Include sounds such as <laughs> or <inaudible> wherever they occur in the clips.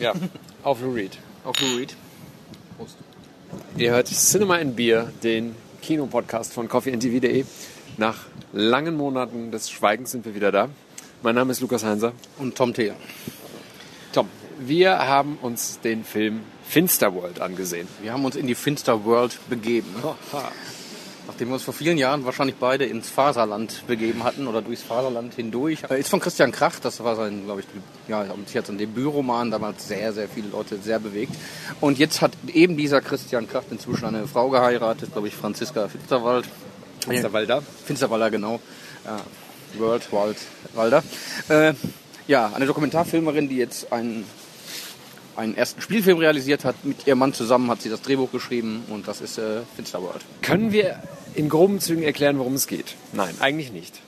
Ja, auf Lou Reed. Auf Lou Reed. Prost. Ihr hört Cinema and Beer, den Kinopodcast von coffeeandtv.de. Nach langen Monaten des Schweigens sind wir wieder da. Mein Name ist Lukas Heinser. Und Tom Theer. Tom, wir haben uns den Film Finsterworld angesehen. Wir haben uns in die Finsterworld begeben. Nachdem wir uns vor vielen Jahren wahrscheinlich beide ins Faserland begeben hatten oder durchs Faserland hindurch. Äh, Ist von Christian Krach, das war sein, glaube ich, ja, jetzt ein Debütroman, damals sehr, sehr viele Leute sehr bewegt. Und jetzt hat eben dieser Christian Krach inzwischen eine Frau geheiratet, glaube ich, Franziska Finsterwald. Finsterwalder. Finsterwalder, genau. World, Wald, Walder. Äh, ja, eine Dokumentarfilmerin, die jetzt einen, einen ersten Spielfilm realisiert hat. Mit ihrem Mann zusammen hat sie das Drehbuch geschrieben und das ist äh, Finsterworld. Können wir in groben Zügen erklären, worum es geht? Nein, eigentlich nicht.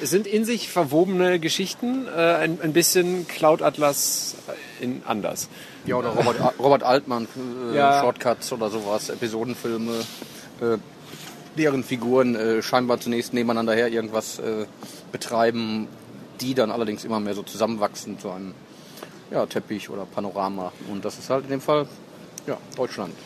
Es sind in sich verwobene Geschichten, äh, ein, ein bisschen Cloud Atlas in anders. Ja, oder Robert, Robert Altmann, äh, Ja. Shortcuts oder sowas, Episodenfilme, äh, deren Figuren äh, scheinbar zunächst nebeneinander her irgendwas äh, betreiben, die dann allerdings immer mehr so zusammenwachsen zu einem ja, Teppich oder Panorama. Und das ist halt in dem Fall ja, Deutschland. <laughs>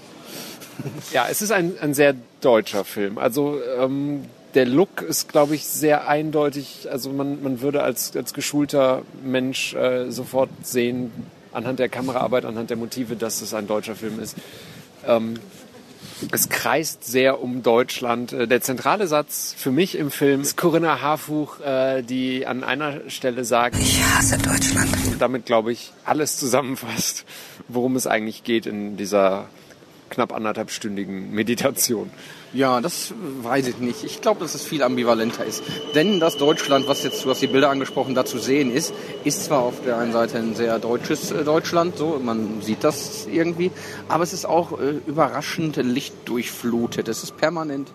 Ja, es ist ein, ein sehr deutscher Film. Also ähm, der Look ist, glaube ich, sehr eindeutig. Also man, man würde als, als geschulter Mensch äh, sofort sehen, anhand der Kameraarbeit, anhand der Motive, dass es ein deutscher Film ist. Ähm, es kreist sehr um Deutschland. Äh, Der zentrale Satz für mich im Film ist Corinna Harfuch, äh, die an einer Stelle sagt, Ich hasse Deutschland. und damit, glaube ich, alles zusammenfasst, worum es eigentlich geht in dieser knapp anderthalbstündigen Meditation. Ja, das weiß ich nicht. Ich glaube, dass es viel ambivalenter ist. Denn das Deutschland, was jetzt, du hast die Bilder angesprochen, da zu sehen ist, ist zwar auf der einen Seite ein sehr deutsches äh, Deutschland, so, man sieht das irgendwie, aber es ist auch äh, überraschend lichtdurchflutet. Es ist permanent.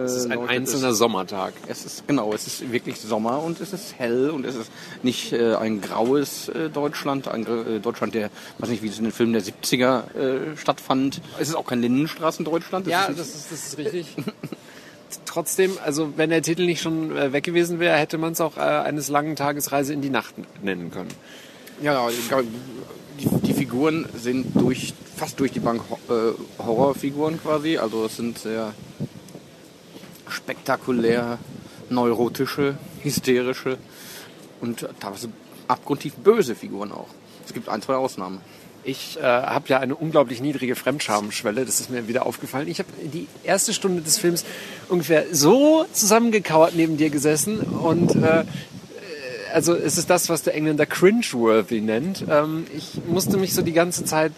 Äh, Es ist ein leuchtet einzelner es. Sommertag. Es ist genau, es ist wirklich Sommer und es ist hell und es ist nicht äh, ein graues äh, Deutschland, ein äh, Deutschland, der, weiß nicht, wie es in den Filmen der 70er äh, stattfand. Es ist auch kein Lindenstraßen-Deutschland. Ja, ist, das ist, das ist richtig. <laughs> Trotzdem, also wenn der Titel nicht schon äh, weg gewesen wäre, hätte man es auch äh, eines langen Tages Reise in die Nacht nennen können. Ja, die, die Figuren sind durch, fast durch die Bank Ho- äh, Horrorfiguren quasi. Also es sind sehr spektakulär, neurotische, hysterische und teilweise abgrundtief böse Figuren auch. Es gibt ein, zwei Ausnahmen. Ich äh, habe ja eine unglaublich niedrige Fremdschamschwelle, das ist mir wieder aufgefallen. Ich habe die erste Stunde des Films ungefähr so zusammengekauert neben dir gesessen und äh, also es ist das, was der Engländer cringeworthy nennt. Ähm, ich musste mich so die ganze Zeit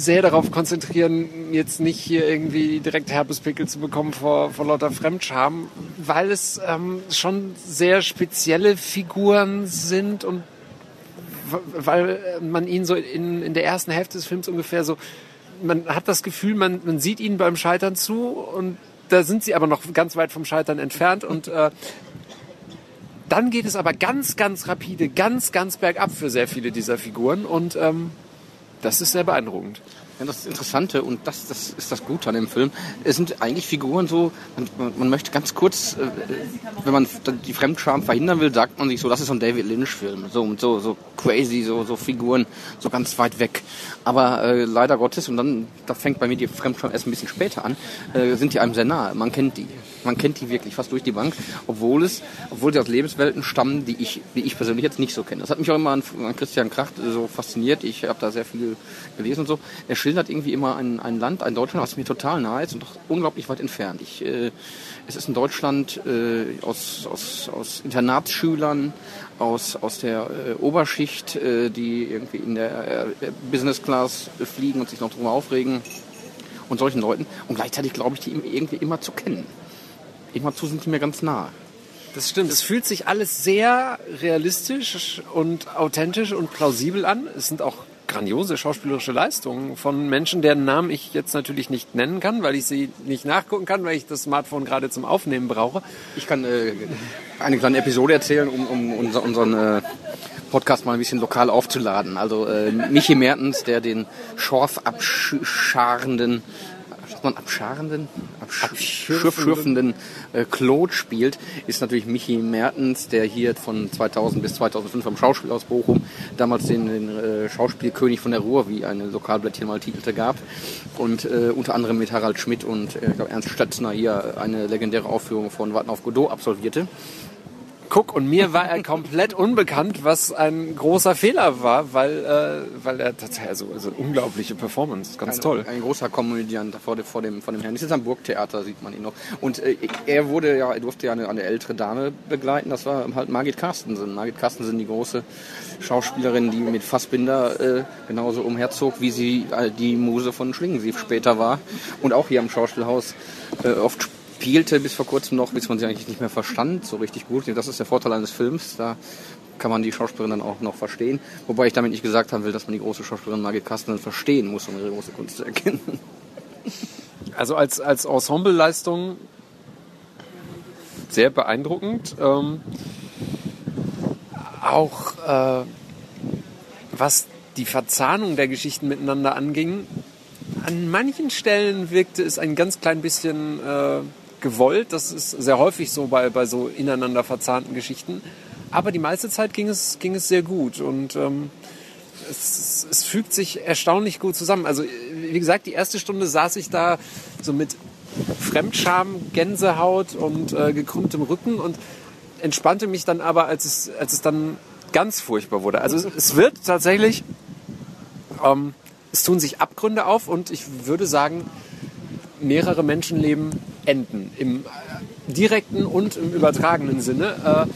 sehr darauf konzentrieren, jetzt nicht hier irgendwie direkt Herpespickel zu bekommen vor, vor lauter Fremdscham, weil es ähm, schon sehr spezielle Figuren sind und weil man ihn so in, in der ersten Hälfte des Films ungefähr so, man hat das Gefühl, man, man sieht ihnen beim Scheitern zu und da sind sie aber noch ganz weit vom Scheitern entfernt und äh, dann geht es aber ganz, ganz rapide, ganz, ganz bergab für sehr viele dieser Figuren und ähm, das ist sehr beeindruckend. Ja, das Interessante und das, das ist das Gute an dem Film. Es sind eigentlich Figuren so, man, man möchte ganz kurz, äh, wenn man die Fremdscham verhindern will, sagt man sich so, das ist so ein David Lynch-Film. So, so, so crazy, so, so Figuren, so ganz weit weg. Aber äh, leider Gottes, und dann, da fängt bei mir die Fremdscham erst ein bisschen später an, äh, sind die einem sehr nahe. Man kennt die. Man kennt die wirklich fast durch die Bank, obwohl es, obwohl sie aus Lebenswelten stammen, die ich, die ich persönlich jetzt nicht so kenne. Das hat mich auch immer an, an Christian Kracht so fasziniert. Ich habe da sehr viel gelesen und so. Er schildert irgendwie immer ein, ein Land, ein Deutschland, was mir total nahe ist und doch unglaublich weit entfernt. Ich, äh, es ist ein Deutschland äh, aus, aus, aus Internatsschülern, aus, aus der äh, Oberschicht, äh, die irgendwie in der äh, Business Class fliegen und sich noch drüber aufregen und solchen Leuten. Und gleichzeitig glaube ich, die irgendwie immer zu kennen. Immerzu sind die mir ganz nah. Das stimmt. Es fühlt sich alles sehr realistisch und authentisch und plausibel an. Es sind auch grandiose schauspielerische Leistungen von Menschen, deren Namen ich jetzt natürlich nicht nennen kann, weil ich sie nicht nachgucken kann, weil ich das Smartphone gerade zum Aufnehmen brauche. Ich kann äh, eine kleine Episode erzählen, um, um unser, unseren äh, Podcast mal ein bisschen lokal aufzuladen. Also äh, Michi Mertens, der den Schorf dass man abscharenden, abschürfenden äh, Claude spielt, ist natürlich Michi Mertens, der hier von 2000 bis 2005 am Schauspiel aus Bochum damals den, den äh, Schauspielkönig von der Ruhr, wie eine Lokalblättchen mal titelte, gab. Und äh, unter anderem mit Harald Schmidt und äh, ich glaub, Ernst Stötzner hier eine legendäre Aufführung von Warten auf Godot absolvierte. Guck, und mir war er komplett unbekannt, was ein großer Fehler war, weil, äh, weil er tatsächlich, also, also unglaubliche Performance, ganz ein, toll. Ein großer Komödiant vor, dem, vor, dem, vor dem Herrn. Das ist am Burgtheater, sieht man ihn noch. Und äh, er wurde ja, er durfte ja eine, eine ältere Dame begleiten, das war halt Margit Carstensen. Margit Carstensen, die große Schauspielerin, die mit Fassbinder äh, genauso umherzog, wie sie äh, die Muse von Schlingensief später war. Und auch hier am Schauspielhaus äh, oft spielte bis vor kurzem noch, bis man sie eigentlich nicht mehr verstand, so richtig gut. Das ist der Vorteil eines Films, da kann man die Schauspielerin dann auch noch verstehen. Wobei ich damit nicht gesagt haben will, dass man die große Schauspielerin Margit Kasten verstehen muss, um ihre große Kunst zu erkennen. Also als, als Ensembleleistung sehr beeindruckend. Ähm, auch äh, was die Verzahnung der Geschichten miteinander anging, an manchen Stellen wirkte es ein ganz klein bisschen äh, gewollt. Das ist sehr häufig so bei, bei so ineinander verzahnten Geschichten. Aber die meiste Zeit ging es, ging es sehr gut und ähm, es, es fügt sich erstaunlich gut zusammen. Also wie gesagt, die erste Stunde saß ich da so mit Fremdscham, Gänsehaut und äh, gekrümmtem Rücken und entspannte mich dann aber, als es, als es dann ganz furchtbar wurde. Also es, es wird tatsächlich, ähm, es tun sich Abgründe auf und ich würde sagen, mehrere Menschenleben enden. Im direkten und im übertragenen Sinne. Äh,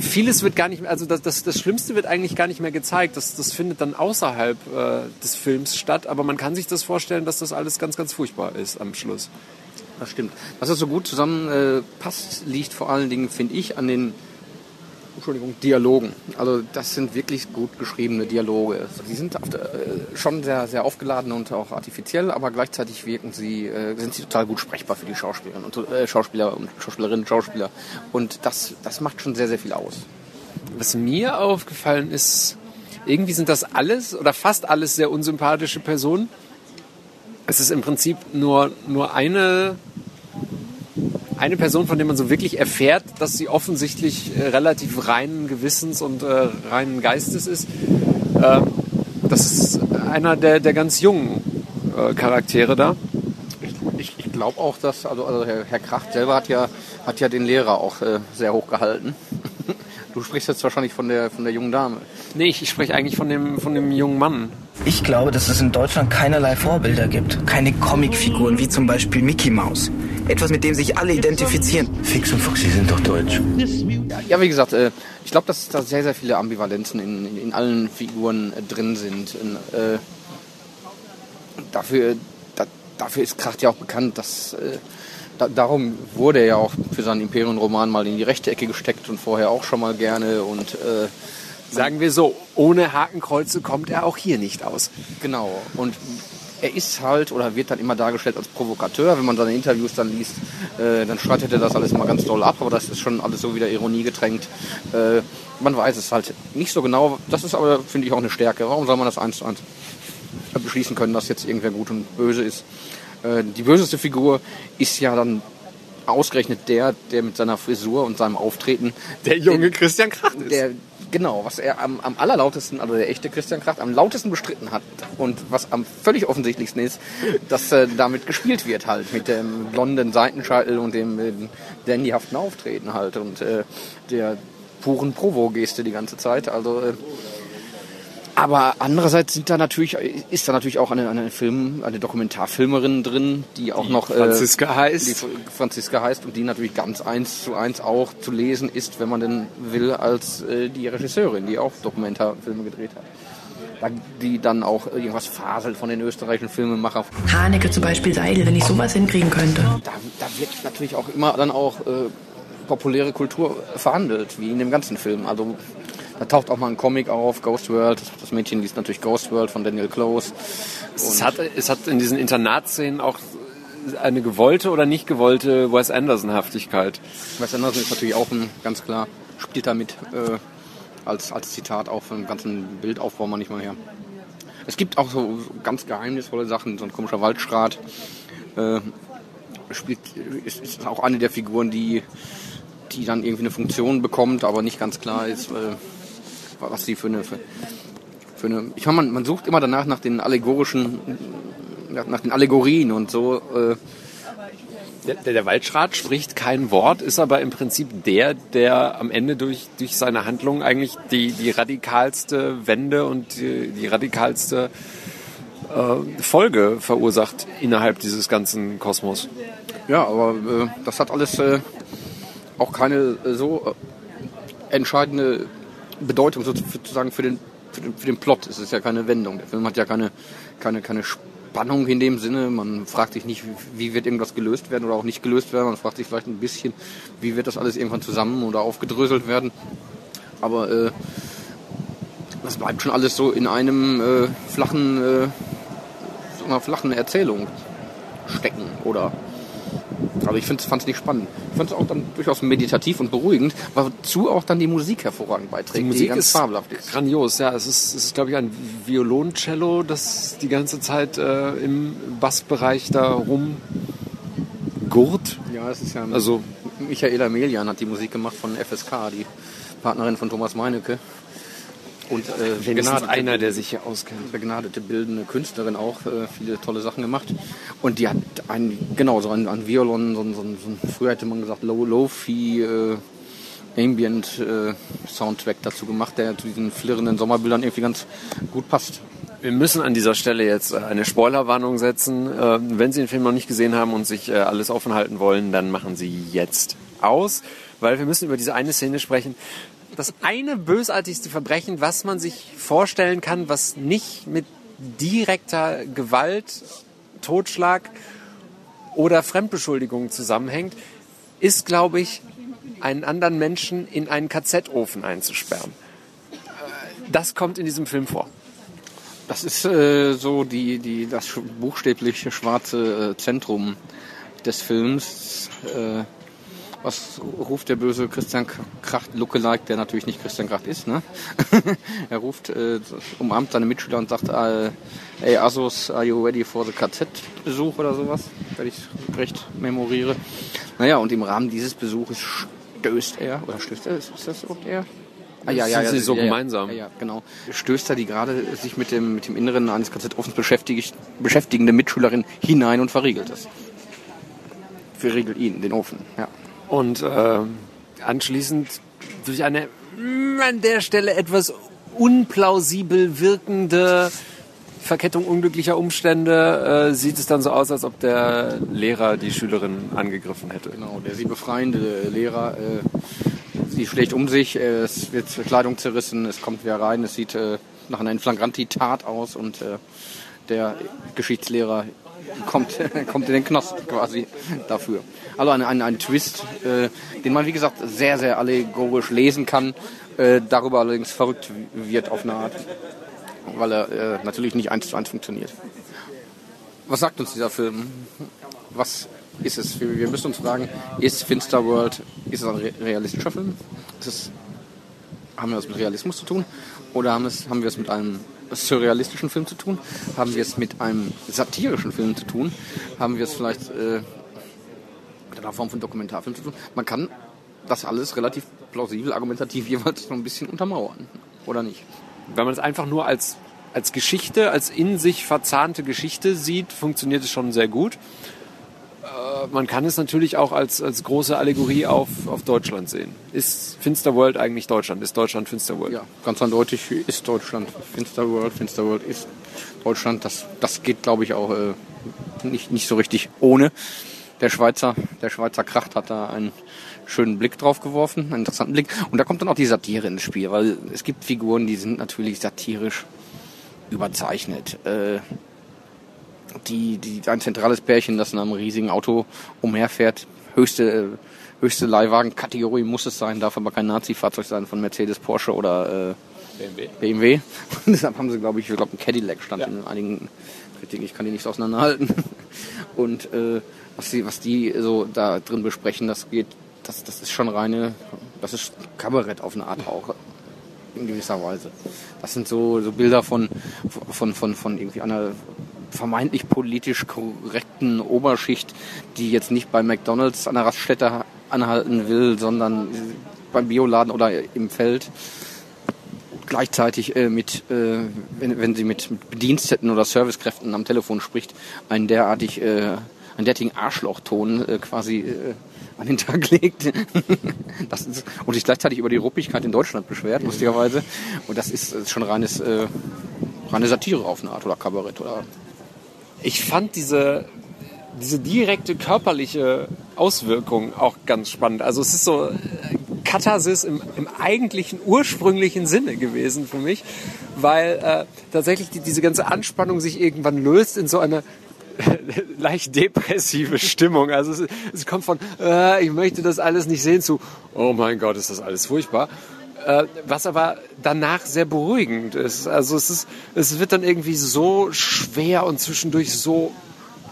vieles wird gar nicht mehr, also das, das, das Schlimmste wird eigentlich gar nicht mehr gezeigt. Das, das findet dann außerhalb äh, des Films statt. Aber man kann sich das vorstellen, dass das alles ganz, ganz furchtbar ist am Schluss. Das stimmt. Was das so gut zusammenpasst, äh, liegt vor allen Dingen, finde ich, an den Entschuldigung, Dialogen. Also das sind wirklich gut geschriebene Dialoge. Die sind der, äh, schon sehr, sehr aufgeladen und auch artifiziell, aber gleichzeitig wirken sie, äh, sind sie total gut sprechbar für die Schauspielerinnen und äh, Schauspieler und Schauspielerinnen und Schauspieler. Und das, das macht schon sehr, sehr viel aus. Was mir aufgefallen ist, irgendwie sind das alles oder fast alles sehr unsympathische Personen. Es ist im Prinzip nur, nur eine eine Person, von der man so wirklich erfährt, dass sie offensichtlich äh, relativ reinen Gewissens und äh, reinen Geistes ist. Äh, das ist einer der, der ganz jungen äh, Charaktere da. Ich, ich, ich glaube auch, dass, also, also Herr, Herr, Kracht selber hat ja, hat ja den Lehrer auch äh, sehr hoch gehalten. Du sprichst jetzt wahrscheinlich von der, von der jungen Dame. Nee, ich, ich spreche eigentlich von dem, von dem jungen Mann. Ich glaube, dass es in Deutschland keinerlei Vorbilder gibt. Keine Comicfiguren wie zum Beispiel Mickey Mouse. Etwas, mit dem sich alle identifizieren. Fix und Foxy sind doch deutsch. Ja, wie gesagt, äh, ich glaube, dass da sehr, sehr viele Ambivalenzen in, in, allen Figuren äh, drin sind. Äh, dafür, da, dafür ist Kracht ja auch bekannt, dass da, darum wurde er ja auch für seinen Imperium-Roman mal in die rechte Ecke gesteckt und vorher auch schon mal gerne und äh, sagen wir so, ohne Hakenkreuze kommt er auch hier nicht aus. Genau. Und er ist halt oder wird dann immer dargestellt als Provokateur. Wenn man seine Interviews dann liest, äh, dann streitet er das alles mal ganz doll ab, aber das ist schon alles so wieder Ironie getränkt. Äh, man weiß es halt nicht so genau. Das ist aber, finde ich, auch eine Stärke. Warum soll man das eins zu eins beschließen können, dass jetzt irgendwer gut und böse ist? Äh, die böseste Figur ist ja dann ausgerechnet der, der mit seiner Frisur und seinem Auftreten. Der junge Christian Kracht ist. Der, genau, was er am, am allerlautesten, also der echte Christian Kracht, am lautesten bestritten hat. Und was am völlig offensichtlichsten ist, dass äh, damit gespielt wird halt. Mit dem blonden Seitenscheitel und dem äh, dandyhaften Auftreten halt. Und äh, der puren Provo-Geste die ganze Zeit. Also äh, aber andererseits sind da natürlich, ist da natürlich auch eine, eine Film, eine Dokumentarfilmerin drin, die auch die noch Franziska äh, heißt. Die Franziska heißt und die natürlich ganz eins zu eins auch zu lesen ist, wenn man denn will, als äh, die Regisseurin, die auch Dokumentarfilme gedreht hat. Die dann auch irgendwas faselt von den österreichischen Filmemachern. Haneke zum Beispiel Seidel, wenn ich sowas hinkriegen könnte. Da, da wird natürlich auch immer dann auch äh, populäre Kultur verhandelt, wie in dem ganzen Film. Also da taucht auch mal ein Comic auf, Ghost World. Das Mädchen liest natürlich Ghost World von Daniel Close. Es hat, es hat in diesen Internatszenen auch eine gewollte oder nicht gewollte Wes Anderson-Haftigkeit. Wes Anderson ist natürlich auch ein, ganz klar, spielt damit äh, als, als Zitat auch für den ganzen Bildaufbau manchmal her. Es gibt auch so ganz geheimnisvolle Sachen, so ein komischer Waldschrat. Äh, spielt, ist, ist auch eine der Figuren, die, die dann irgendwie eine Funktion bekommt, aber nicht ganz klar ist, äh, was sie für eine, für, für eine. Ich meine, man, man sucht immer danach nach den allegorischen, nach den Allegorien und so. Äh, Der, der, der Waldschrat spricht kein Wort, ist aber im Prinzip der, der am Ende durch, durch seine Handlung eigentlich die, die radikalste Wende und die, die radikalste äh, Folge verursacht innerhalb dieses ganzen Kosmos. Ja, aber äh, das hat alles äh, auch keine äh, so äh, entscheidende Bedeutung sozusagen für den, für den, für den Plot. Es ist ja keine Wendung. Der Film hat ja keine, keine, keine Spannung in dem Sinne. Man fragt sich nicht, wie wird irgendwas gelöst werden oder auch nicht gelöst werden. Man fragt sich vielleicht ein bisschen, wie wird das alles irgendwann zusammen oder aufgedröselt werden. Aber äh, das bleibt schon alles so in einem äh, flachen, äh, so einer flachen Erzählung stecken oder aber ich fand es nicht spannend. Ich fand es auch dann durchaus meditativ und beruhigend, wozu auch dann die Musik hervorragend beiträgt, Die Musik ganz ist fabelhaft ist. grandios, ja. Es ist, es ist glaube ich, ein Violoncello, das die ganze Zeit äh, im Bassbereich da rumgurt. Ja, es ist ja Also Michaela Melian hat die Musik gemacht von FSK, die Partnerin von Thomas Meinecke. Und äh, wenigstens begnadete- einer, der sich hier auskennt. begnadete bildende Künstlerin auch, äh, viele tolle Sachen gemacht. Und die hat ein, genau, so ein, ein Violon, so ein, so so früher hätte man gesagt, Low, Low-Fi, äh, Ambient äh, Soundtrack dazu gemacht, der zu diesen flirrenden Sommerbildern irgendwie ganz gut passt. Wir müssen an dieser Stelle jetzt äh, eine Spoilerwarnung setzen. Äh, Wenn Sie den Film noch nicht gesehen haben und sich äh, alles offen halten wollen, dann machen Sie jetzt aus, weil wir müssen über diese eine Szene sprechen. Das eine bösartigste Verbrechen, was man sich vorstellen kann, was nicht mit direkter Gewalt, Totschlag oder Fremdbeschuldigung zusammenhängt, ist, glaube ich, einen anderen Menschen in einen KZ-Ofen einzusperren. Das kommt in diesem Film vor. Das ist äh, so die, die, das sch- buchstäblich schwarze äh, Zentrum des Films. Äh, was ruft der böse Christian Kracht Lookalike, der natürlich nicht Christian Kracht ist, ne? <laughs> er ruft, äh, umarmt seine Mitschüler und sagt, äh, ey Asos, are you ready for the KZ-Besuch oder sowas, wenn ich recht memoriere. Naja, und im Rahmen dieses Besuches stößt er, oder stößt er, ist das überhaupt er? Ah, ja, ja, Sind ja, sie so ja, gemeinsam? Ja, ja, genau. Stößt er die gerade sich mit dem, mit dem Inneren eines KZ-Offens beschäftigende Mitschülerin hinein und verriegelt es. Verriegelt ihn, den Ofen, ja. Und äh, anschließend durch eine mh, an der Stelle etwas unplausibel wirkende Verkettung unglücklicher Umstände äh, sieht es dann so aus, als ob der Lehrer die Schülerin angegriffen hätte. Genau, der sie befreiende Lehrer, äh, sie schlägt um sich, äh, es wird Kleidung zerrissen, es kommt wer rein, es sieht äh, nach einer Inflagranti-Tat aus und äh, der Geschichtslehrer kommt, <laughs> kommt in den Knast quasi dafür. Also ein, ein, ein Twist, äh, den man wie gesagt sehr, sehr allegorisch lesen kann, äh, darüber allerdings verrückt wird auf eine Art, weil er äh, natürlich nicht eins zu eins funktioniert. Was sagt uns dieser Film? Was ist es? Wir, müssen uns fragen, ist Finster World, ist es ein re- realistischer Film? Es, haben wir es mit Realismus zu tun? Oder haben, es, haben wir es mit einem surrealistischen Film zu tun? Haben wir es mit einem satirischen Film zu tun? Haben wir es vielleicht äh, mit einer Form von Dokumentarfilm zu tun? Man kann das alles relativ plausibel, argumentativ jeweils so ein bisschen untermauern. Oder nicht? Wenn man es einfach nur als, als Geschichte, als in sich verzahnte Geschichte sieht, funktioniert es schon sehr gut. Man kann es natürlich auch als, als große Allegorie auf, auf Deutschland sehen. Ist Finster World eigentlich Deutschland? Ist Deutschland Finster World? Ja, ganz eindeutig ist Deutschland Finster World. Finster World ist Deutschland. Das, das geht, glaube ich, auch äh, nicht, nicht so richtig ohne. Der Schweizer, der Schweizer Kracht hat da einen schönen Blick drauf geworfen, einen interessanten Blick. Und da kommt dann auch die Satire ins Spiel, weil es gibt Figuren, die sind natürlich satirisch überzeichnet. Äh, die, die, ein zentrales Pärchen, das in einem riesigen Auto umherfährt, höchste, äh, höchste Leihwagenkategorie muss es sein, darf aber kein Nazi-Fahrzeug sein von Mercedes, Porsche oder äh, BMW. BMW. Und <laughs> deshalb haben sie, glaube ich, ich glaube, ein Cadillac stand in einigen Kritiken. Ich kann die nicht so auseinanderhalten. <laughs> Und äh, was die, was die so da drin besprechen, das geht, das, das ist schon reine, das ist Kabarett auf eine Art auch. in gewisser Weise. Das sind so, so Bilder von, von, von, von irgendwie einer vermeintlich politisch korrekten Oberschicht, die jetzt nicht bei McDonalds an der Raststätte anhalten will, sondern beim Bioladen oder im Feld gleichzeitig äh, mit, äh, wenn, wenn sie mit, Bediensteten oder Servicekräften am Telefon spricht, einen derartig, äh, einen derartigen Arschlochton äh, quasi äh, an den Tag <laughs> legt. das ist, und sich gleichzeitig über die Ruppigkeit in Deutschland beschwert, lustigerweise. Und das ist, ist schon reines, äh, reine Satire auf eine Art oder Kabarett oder. Ich fand diese, diese direkte körperliche Auswirkung auch ganz spannend. Also es ist so äh, Katharsis im, im eigentlichen ursprünglichen Sinne gewesen für mich, weil äh, tatsächlich die, diese ganze Anspannung sich irgendwann löst in so eine <laughs> leicht depressive Stimmung. Also es, es kommt von, äh, ich möchte das alles nicht sehen, zu, oh mein Gott, ist das alles furchtbar. Äh, was aber danach sehr beruhigend ist. Also es, ist, es wird dann irgendwie so schwer und zwischendurch so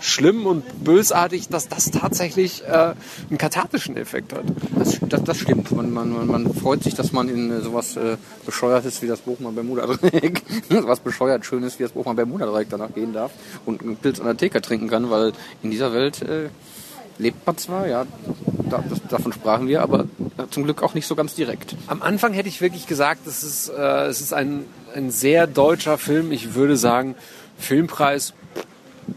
schlimm und bösartig, dass das tatsächlich äh, einen kathartischen Effekt hat. Das, das, das stimmt. Man, man, man freut sich, dass man in äh, sowas äh, Bescheuertes wie das Bochumer Bermuda-Dreieck, <laughs> was bescheuert Schönes wie das Bochumer Bermuda-Dreieck danach gehen darf und einen Pilz an der Theke trinken kann, weil in dieser Welt äh, lebt man zwar, ja, da, das, davon sprachen wir, aber zum Glück auch nicht so ganz direkt. Am Anfang hätte ich wirklich gesagt, es ist, äh, es ist ein, ein sehr deutscher Film. Ich würde sagen, Filmpreis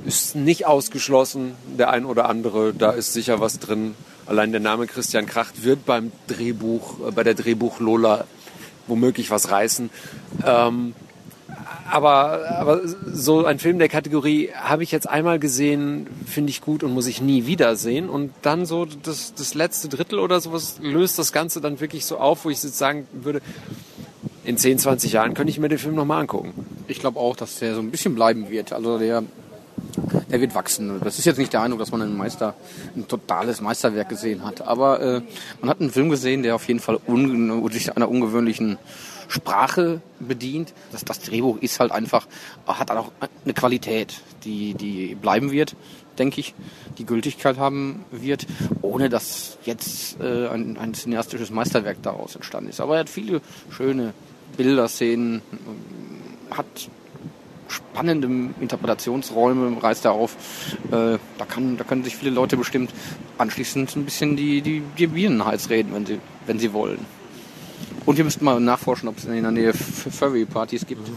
ist nicht ausgeschlossen. Der ein oder andere, da ist sicher was drin. Allein der Name Christian Kracht wird beim Drehbuch, äh, bei der Drehbuch Lola womöglich was reißen. Ähm, aber, aber so ein Film der Kategorie habe ich jetzt einmal gesehen, finde ich gut und muss ich nie wiedersehen. Und dann so das, das letzte Drittel oder sowas löst das Ganze dann wirklich so auf, wo ich jetzt sagen würde, in 10, 20 Jahren könnte ich mir den Film nochmal angucken. Ich glaube auch, dass der so ein bisschen bleiben wird. Also der der wird wachsen. Das ist jetzt nicht der Eindruck, dass man einen Meister, ein totales Meisterwerk gesehen hat. Aber äh, man hat einen Film gesehen, der auf jeden Fall un, sich einer ungewöhnlichen Sprache bedient. Das, das Drehbuch ist halt einfach, hat auch eine Qualität, die, die bleiben wird, denke ich, die Gültigkeit haben wird, ohne dass jetzt äh, ein, ein cineastisches Meisterwerk daraus entstanden ist. Aber er hat viele schöne Bilder, Szenen, hat spannende Interpretationsräume reißt er auf. Äh, da, kann, da können sich viele Leute bestimmt anschließend ein bisschen die, die, die Bienenhals reden, wenn sie, wenn sie wollen. Und wir müssten mal nachforschen, ob es in der Nähe Furry-Partys gibt. <laughs>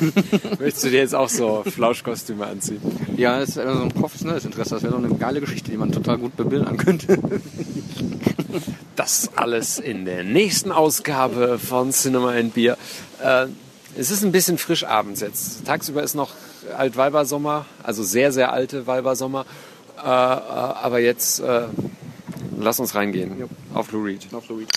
<laughs> Möchtest du dir jetzt auch so Flauschkostüme anziehen? Ja, das ist so ein professionelles Interesse. Das wäre so eine geile Geschichte, die man total gut bebildern könnte. <laughs> Das alles in der nächsten Ausgabe von Cinema and Beer. Äh, es ist ein bisschen frisch abends jetzt. Tagsüber ist noch Altweibersommer, also sehr, sehr alte Weibersommer. Äh, äh, aber jetzt äh, lass uns reingehen. Auf Lou Reed. Auf Lou Reed.